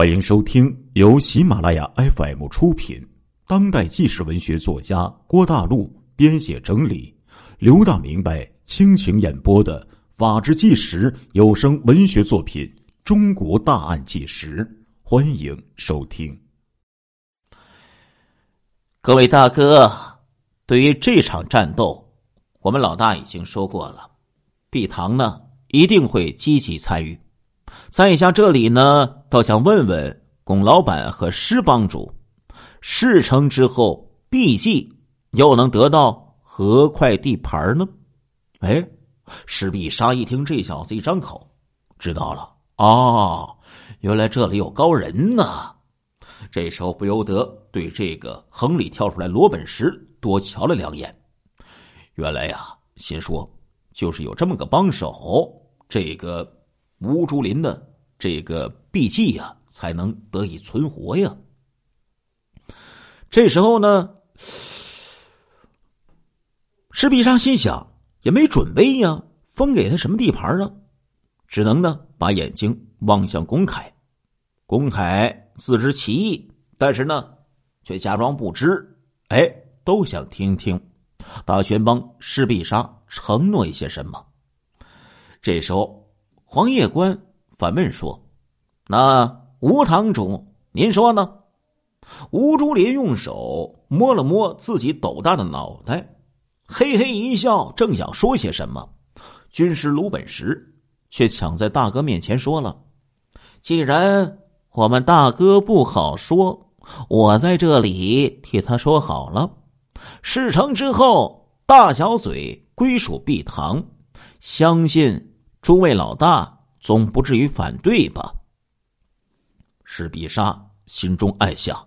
欢迎收听由喜马拉雅 FM 出品、当代纪实文学作家郭大陆编写整理、刘大明白倾情演播的《法制纪实》有声文学作品《中国大案纪实》，欢迎收听。各位大哥，对于这场战斗，我们老大已经说过了，毕堂呢一定会积极参与。在下这里呢，倒想问问龚老板和施帮主，事成之后，B 记又能得到何块地盘呢？哎，施必杀一听这小子一张口，知道了哦，原来这里有高人呐！这时候不由得对这个横里跳出来罗本石多瞧了两眼。原来呀，心说就是有这么个帮手，这个。吴竹林的这个笔记呀，才能得以存活呀。这时候呢，施必杀心想也没准备呀，分给他什么地盘啊？只能呢把眼睛望向龚凯。龚凯自知其意，但是呢却假装不知。哎，都想听听大权帮施必杀承诺一些什么。这时候。黄叶官反问说：“那吴堂主，您说呢？”吴竹林用手摸了摸自己斗大的脑袋，嘿嘿一笑，正想说些什么，军师卢本石却抢在大哥面前说了：“既然我们大哥不好说，我在这里替他说好了。事成之后，大小嘴归属毕堂，相信。”诸位老大总不至于反对吧？施必杀心中暗想：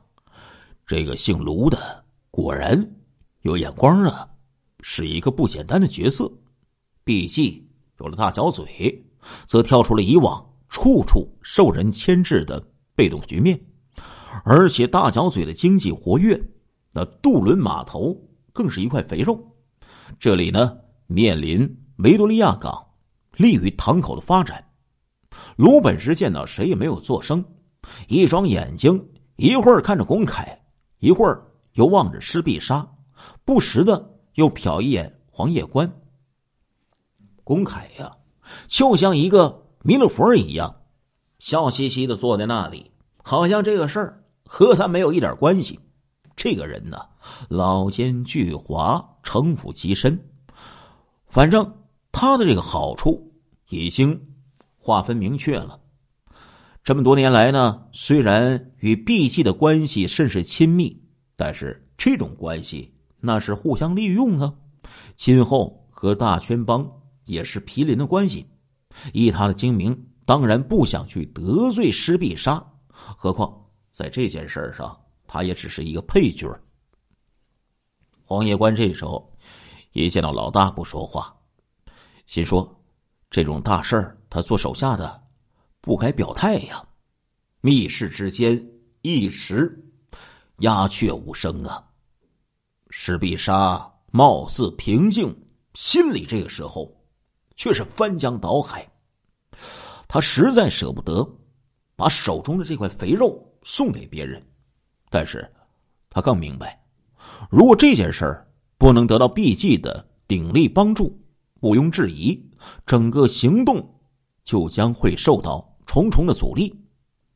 这个姓卢的果然有眼光啊，是一个不简单的角色。毕竟有了大脚嘴，则跳出了以往处处受人牵制的被动局面，而且大脚嘴的经济活跃，那渡轮码头更是一块肥肉。这里呢，面临维多利亚港。利于堂口的发展。卢本石见到谁也没有作声，一双眼睛一会儿看着龚凯，一会儿又望着施必杀，不时的又瞟一眼黄叶关。龚凯呀，就像一个弥勒佛一样，笑嘻嘻的坐在那里，好像这个事儿和他没有一点关系。这个人呢，老奸巨猾，城府极深，反正。他的这个好处已经划分明确了。这么多年来呢，虽然与毕记的关系甚是亲密，但是这种关系那是互相利用啊。今后和大圈帮也是毗邻的关系。依他的精明，当然不想去得罪施必杀。何况在这件事上，他也只是一个配角。黄叶关这时候一见到老大不说话。心说：“这种大事儿，他做手下的不该表态呀。”密室之间一时鸦雀无声啊。石必杀貌似平静，心里这个时候却是翻江倒海。他实在舍不得把手中的这块肥肉送给别人，但是他更明白，如果这件事儿不能得到毕季的鼎力帮助。毋庸置疑，整个行动就将会受到重重的阻力，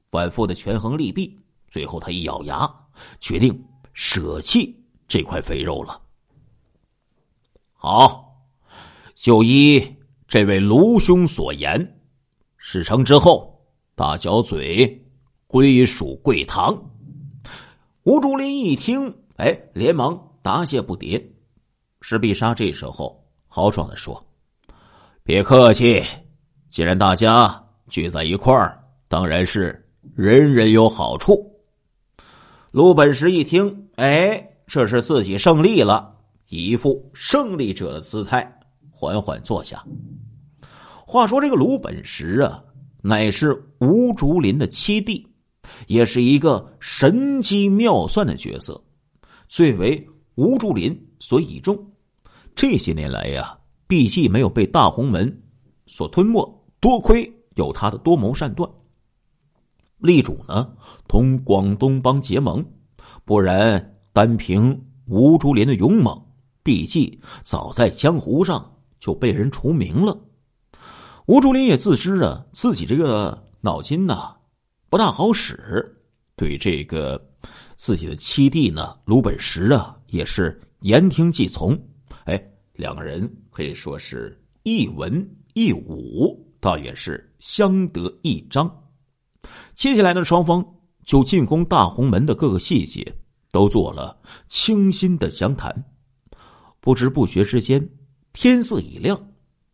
反复的权衡利弊，最后他一咬牙，决定舍弃这块肥肉了。好，就依这位卢兄所言，事成之后，大脚嘴归属贵堂。吴竹林一听，哎，连忙答谢不迭。石必杀这时候。豪爽的说：“别客气，既然大家聚在一块儿，当然是人人有好处。”卢本石一听，哎，这是自己胜利了，一副胜利者的姿态，缓缓坐下。话说这个卢本石啊，乃是吴竹林的七弟，也是一个神机妙算的角色，最为吴竹林所倚重。这些年来呀，毕竟没有被大红门所吞没，多亏有他的多谋善断。力主呢同广东帮结盟，不然单凭吴竹林的勇猛，毕竟早在江湖上就被人除名了。吴竹林也自知啊，自己这个脑筋呐不大好使，对这个自己的七弟呢鲁本石啊也是言听计从。哎，两个人可以说是一文一武，倒也是相得益彰。接下来呢，双方就进攻大红门的各个细节都做了清新的详谈。不知不觉之间，天色已亮，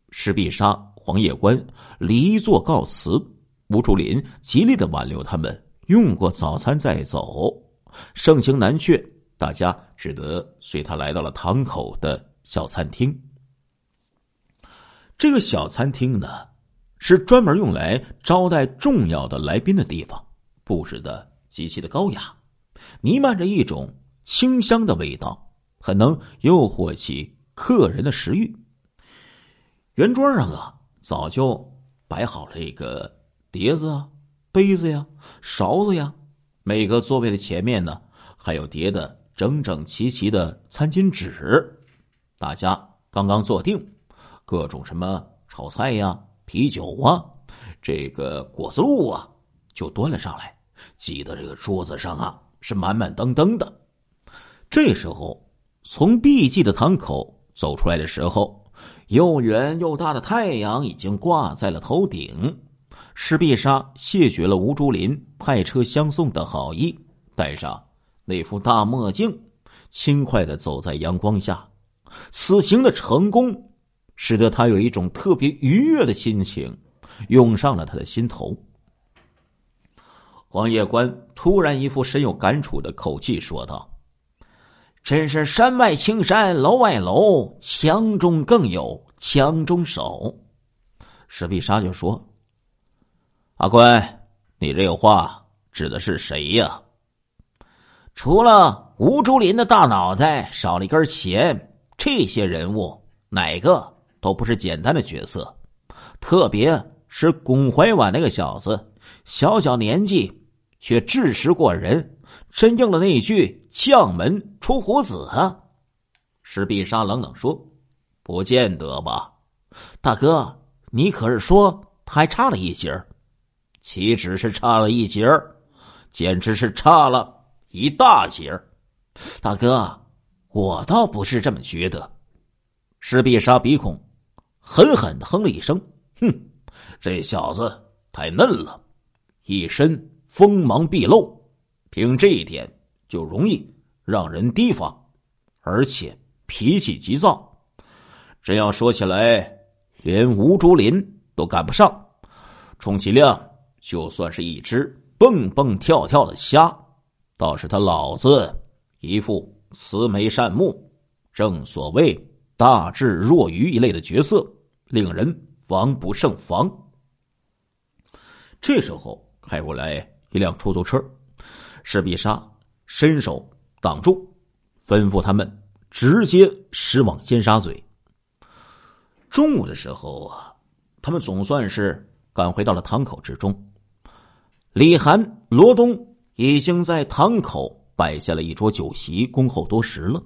石壁沙。黄叶关离座告辞，吴竹林极力的挽留他们，用过早餐再走。盛情难却，大家只得随他来到了堂口的小餐厅。这个小餐厅呢，是专门用来招待重要的来宾的地方，布置的极其的高雅，弥漫着一种清香的味道，很能诱惑起客人的食欲。圆桌上啊。早就摆好了一个碟子啊、杯子呀、勺子呀，每个座位的前面呢，还有叠的整整齐齐的餐巾纸。大家刚刚坐定，各种什么炒菜呀、啤酒啊、这个果子露啊，就端了上来，挤得这个桌子上啊是满满登登的。这时候，从碧记的堂口走出来的时候。又圆又大的太阳已经挂在了头顶，施必杀谢绝了吴竹林派车相送的好意，戴上那副大墨镜，轻快的走在阳光下。此行的成功，使得他有一种特别愉悦的心情涌上了他的心头。黄叶关突然一副深有感触的口气说道。真是山外青山楼外楼，墙中更有墙中手。石壁沙就说：“阿关，你这话指的是谁呀？除了吴竹林的大脑袋少了一根弦，这些人物哪个都不是简单的角色。特别是巩怀婉那个小子，小小年纪却智识过人。”真应了那句“将门出虎子”啊！石壁沙冷冷说：“不见得吧，大哥，你可是说他还差了一截儿？岂止是差了一截儿，简直是差了一大截儿！大哥，我倒不是这么觉得。”石壁杀鼻孔狠狠的哼了一声：“哼，这小子太嫩了，一身锋芒毕露。”凭这一点就容易让人提防，而且脾气急躁。真要说起来，连吴竹林都赶不上，充其量就算是一只蹦蹦跳跳的虾。倒是他老子一副慈眉善目，正所谓大智若愚一类的角色，令人防不胜防。这时候开过来一辆出租车。施必杀伸手挡住，吩咐他们直接驶往尖沙咀。中午的时候啊，他们总算是赶回到了堂口之中。李涵、罗东已经在堂口摆下了一桌酒席，恭候多时了。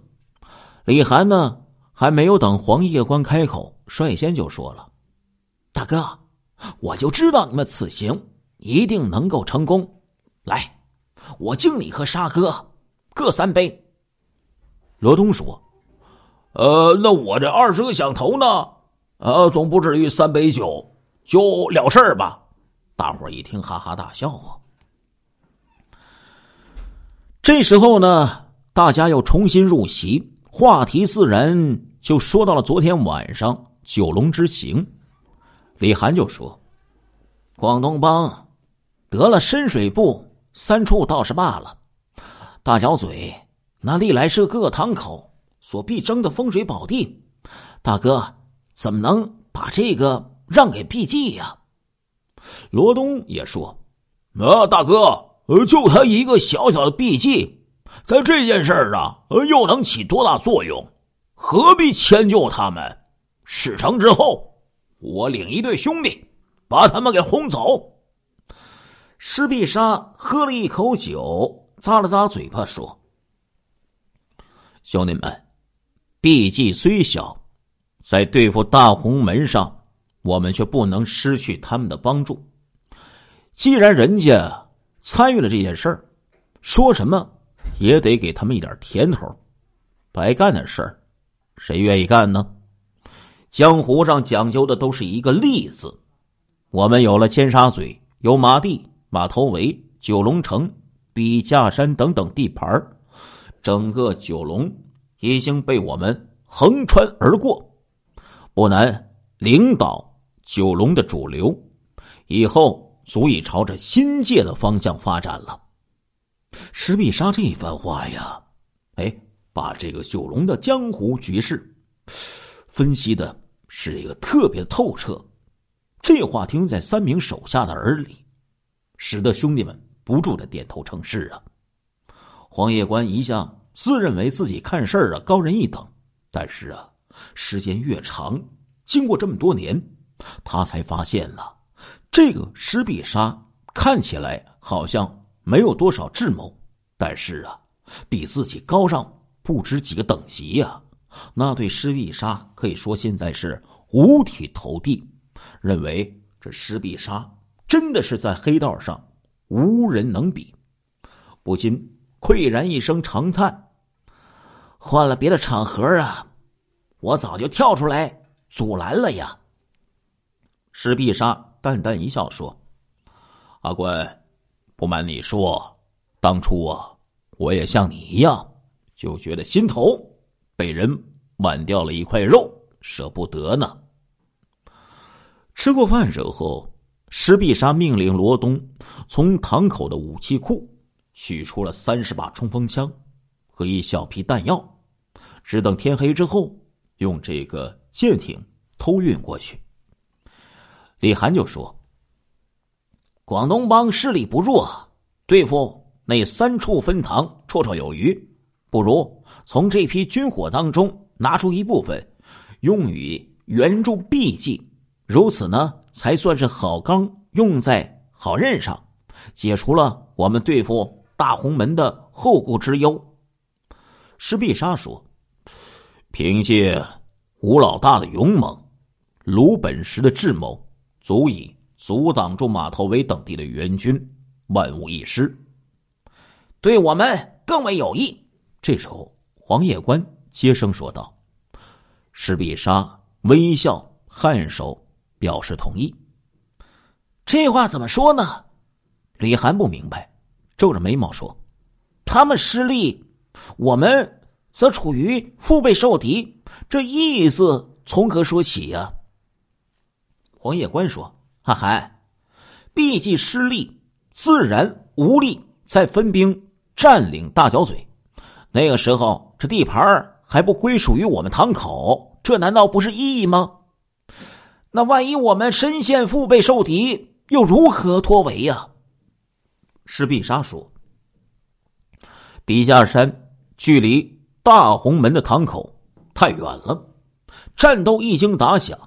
李涵呢，还没有等黄叶关开口，率先就说了：“大哥，我就知道你们此行一定能够成功，来。”我敬你和沙哥各三杯。罗东说：“呃，那我这二十个响头呢？呃，总不至于三杯酒就了事儿吧？”大伙一听，哈哈大笑啊。这时候呢，大家又重新入席，话题自然就说到了昨天晚上九龙之行。李涵就说：“广东帮得了深水埗。”三处倒是罢了，大角嘴那历来是各堂口所必争的风水宝地，大哥怎么能把这个让给毕季呀？罗东也说：“啊，大哥，呃就他一个小小的毕记，在这件事上呃又能起多大作用？何必迁就他们？事成之后，我领一队兄弟把他们给轰走。”施必杀喝了一口酒，咂了咂嘴巴，说：“兄弟们，毕计虽小，在对付大红门上，我们却不能失去他们的帮助。既然人家参与了这件事儿，说什么也得给他们一点甜头。白干的事儿，谁愿意干呢？江湖上讲究的都是一个利字。我们有了千沙嘴，有马地。”马头围、九龙城、笔架山等等地盘整个九龙已经被我们横穿而过，不难领导九龙的主流，以后足以朝着新界的方向发展了。石必杀这一番话呀，哎，把这个九龙的江湖局势分析的是一个特别透彻。这话听在三名手下的耳里。使得兄弟们不住的点头称是啊。黄叶关一向自认为自己看事儿啊高人一等，但是啊，时间越长，经过这么多年，他才发现了这个石必杀看起来好像没有多少智谋，但是啊，比自己高上不止几个等级呀。那对施必杀可以说现在是五体投地，认为这施必杀。真的是在黑道上无人能比，不禁喟然一声长叹。换了别的场合啊，我早就跳出来阻拦了呀。石必杀淡淡一笑说：“阿关，不瞒你说，当初啊，我也像你一样，就觉得心头被人剜掉了一块肉，舍不得呢。”吃过饭之后。石必沙命令罗东从堂口的武器库取出了三十把冲锋枪和一小批弹药，只等天黑之后用这个舰艇偷运过去。李涵就说：“广东帮势力不弱，对付那三处分堂绰绰有余，不如从这批军火当中拿出一部分，用于援助 B 计。如此呢？”才算是好钢用在好刃上，解除了我们对付大红门的后顾之忧。施必杀说：“凭借吴老大的勇猛，卢本时的智谋，足以阻挡住马头围等地的援军，万无一失，对我们更为有益。”这时候，黄叶关接声说道：“施必杀微笑颔首。”表示同意。这话怎么说呢？李涵不明白，皱着眉毛说：“他们失利，我们则处于腹背受敌，这意思从何说起呀？”黄叶关说：“阿涵，毕竟失利，自然无力再分兵占领大角嘴。那个时候，这地盘还不归属于我们堂口，这难道不是意义吗？”那万一我们身陷腹背受敌，又如何脱围呀？施必杀说：“笔架山距离大红门的堂口太远了，战斗一经打响，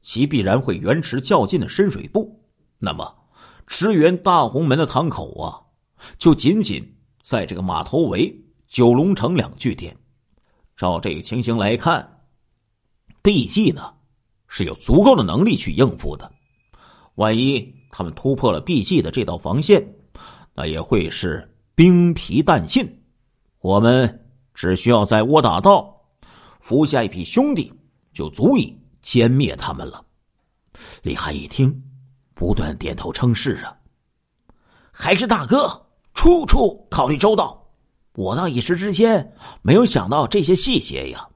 其必然会原驰较近的深水埗。那么，支援大红门的堂口啊，就仅仅在这个马头围、九龙城两据点。照这个情形来看，毕竟呢。”是有足够的能力去应付的，万一他们突破了 B 计的这道防线，那也会是兵疲弹尽。我们只需要在窝打道伏下一批兄弟，就足以歼灭他们了。李涵一听，不断点头称是啊，还是大哥处处考虑周到，我倒一时之间没有想到这些细节呀。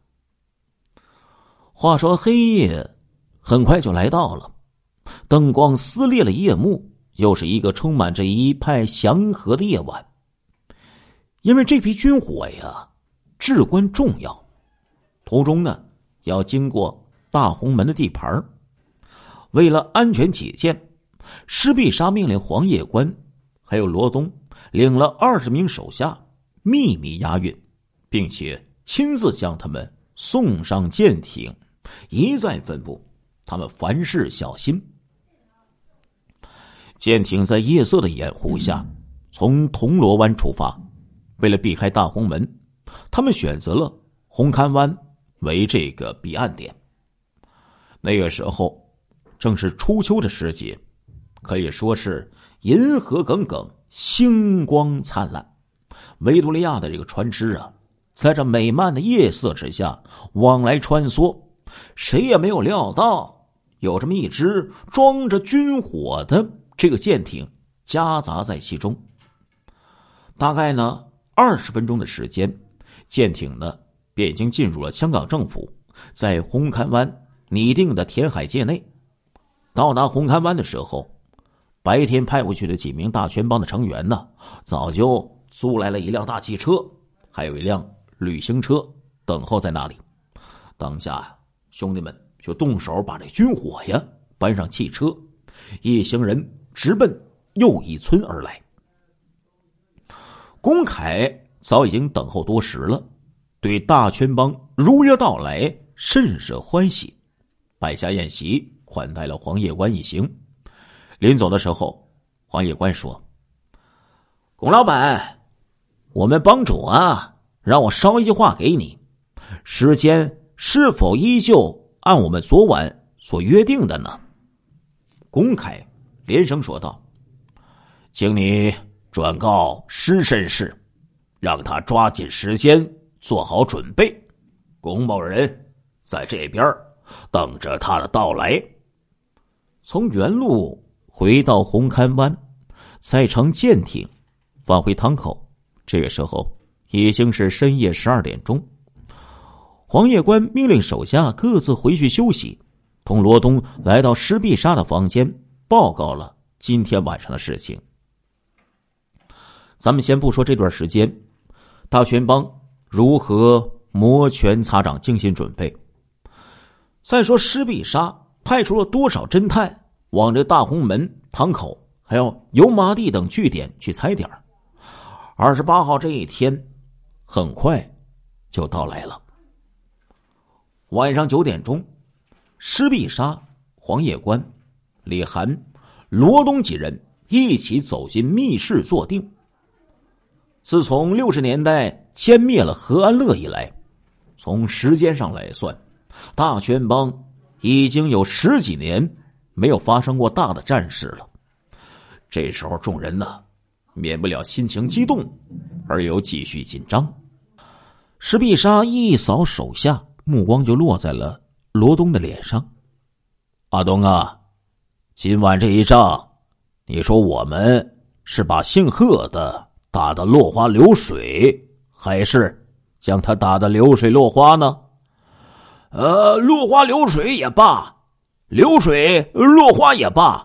话说黑夜。很快就来到了，灯光撕裂了夜幕，又是一个充满着一派祥和的夜晚。因为这批军火呀，至关重要，途中呢要经过大红门的地盘为了安全起见，施必杀命令黄叶关还有罗东领了二十名手下秘密押运，并且亲自将他们送上舰艇，一再吩咐。他们凡事小心。舰艇在夜色的掩护下，从铜锣湾出发。为了避开大红门，他们选择了红磡湾为这个彼岸点。那个时候正是初秋的时节，可以说是银河耿耿，星光灿烂。维多利亚的这个船只啊，在这美漫的夜色之下往来穿梭，谁也没有料到有这么一只装着军火的这个舰艇夹杂在其中。大概呢。二十分钟的时间，舰艇呢便已经进入了香港政府在红磡湾拟定的填海界内。到达红磡湾的时候，白天派过去的几名大圈帮的成员呢，早就租来了一辆大汽车，还有一辆旅行车等候在那里。当下，兄弟们就动手把这军火呀搬上汽车，一行人直奔又一村而来。龚凯早已经等候多时了，对大圈帮如约到来甚是欢喜，摆下宴席款待了黄叶关一行。临走的时候，黄叶关说：“龚老板，我们帮主啊，让我捎一句话给你，时间是否依旧按我们昨晚所约定的呢？”龚凯连声说道：“请你。”转告施绅士，让他抓紧时间做好准备。龚某人在这边等着他的到来。从原路回到红磡湾，再乘舰艇返回汤口。这个时候已经是深夜十二点钟。黄叶关命令手下各自回去休息，同罗东来到石壁沙的房间，报告了今天晚上的事情。咱们先不说这段时间，大权帮如何摩拳擦掌、精心准备。再说施必杀派出了多少侦探往这大红门、堂口，还有油麻地等据点去踩点二十八号这一天，很快就到来了。晚上九点钟，施必杀、黄叶关、李涵、罗东几人一起走进密室坐定。自从六十年代歼灭了何安乐以来，从时间上来算，大圈帮已经有十几年没有发生过大的战事了。这时候，众人呢，免不了心情激动，而又继续紧张。石壁沙一扫手下，目光就落在了罗东的脸上。阿东啊，今晚这一仗，你说我们是把姓贺的？打得落花流水，还是将他打得流水落花呢？呃，落花流水也罢，流水落花也罢，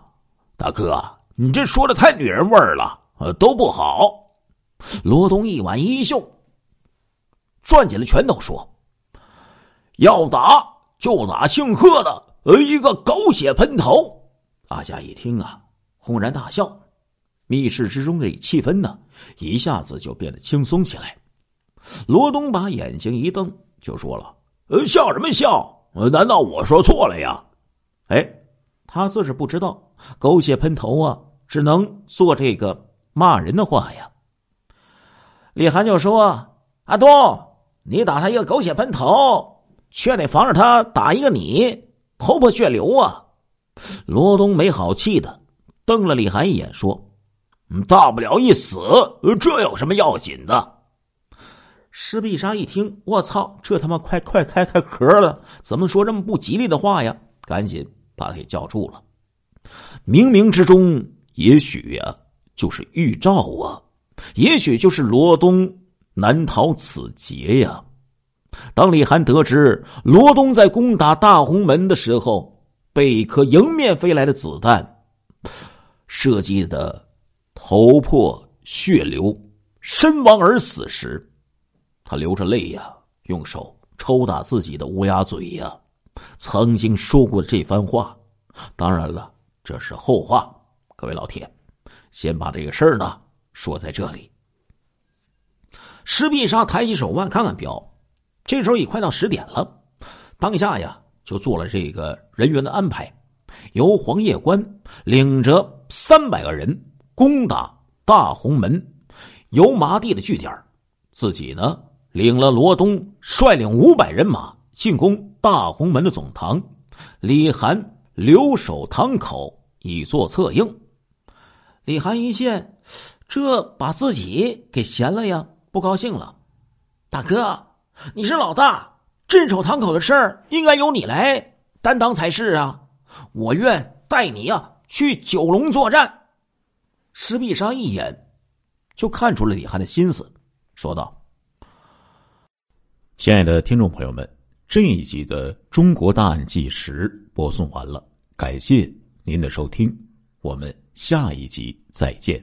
大哥，你这说的太女人味儿了，呃，都不好。罗东一挽衣袖，攥紧了拳头说：“要打就打姓贺的，呃，一个狗血喷头。”大家一听啊，轰然大笑。密室之中的气氛呢，一下子就变得轻松起来。罗东把眼睛一瞪，就说了：“呃，笑什么笑？难道我说错了呀？”哎，他自是不知道，狗血喷头啊，只能做这个骂人的话呀。李涵就说：“阿东，你打他一个狗血喷头，却得防着他打一个你，头破血流啊！”罗东没好气的瞪了李涵一眼，说。大不了一死，这有什么要紧的？施必杀一听，我操，这他妈快快开开壳了！怎么说这么不吉利的话呀？赶紧把他给叫住了。冥冥之中，也许呀，就是预兆啊，也许就是罗东难逃此劫呀。当李涵得知罗东在攻打大红门的时候，被一颗迎面飞来的子弹射击的。头破血流，身亡而死时，他流着泪呀，用手抽打自己的乌鸦嘴呀。曾经说过这番话，当然了，这是后话。各位老铁，先把这个事儿呢说在这里。施必杀抬起手腕看看表，这时候已快到十点了。当下呀，就做了这个人员的安排，由黄叶关领着三百个人攻打大红门油麻地的据点，自己呢领了罗东率领五百人马进攻大红门的总堂，李涵留守堂口以作策应。李涵一见，这把自己给闲了呀，不高兴了。大哥，你是老大，镇守堂口的事儿应该由你来担当才是啊！我愿带你呀去九龙作战。石壁山一眼就看出了李涵的心思，说道：“亲爱的听众朋友们，这一集的《中国大案纪实》播送完了，感谢您的收听，我们下一集再见。”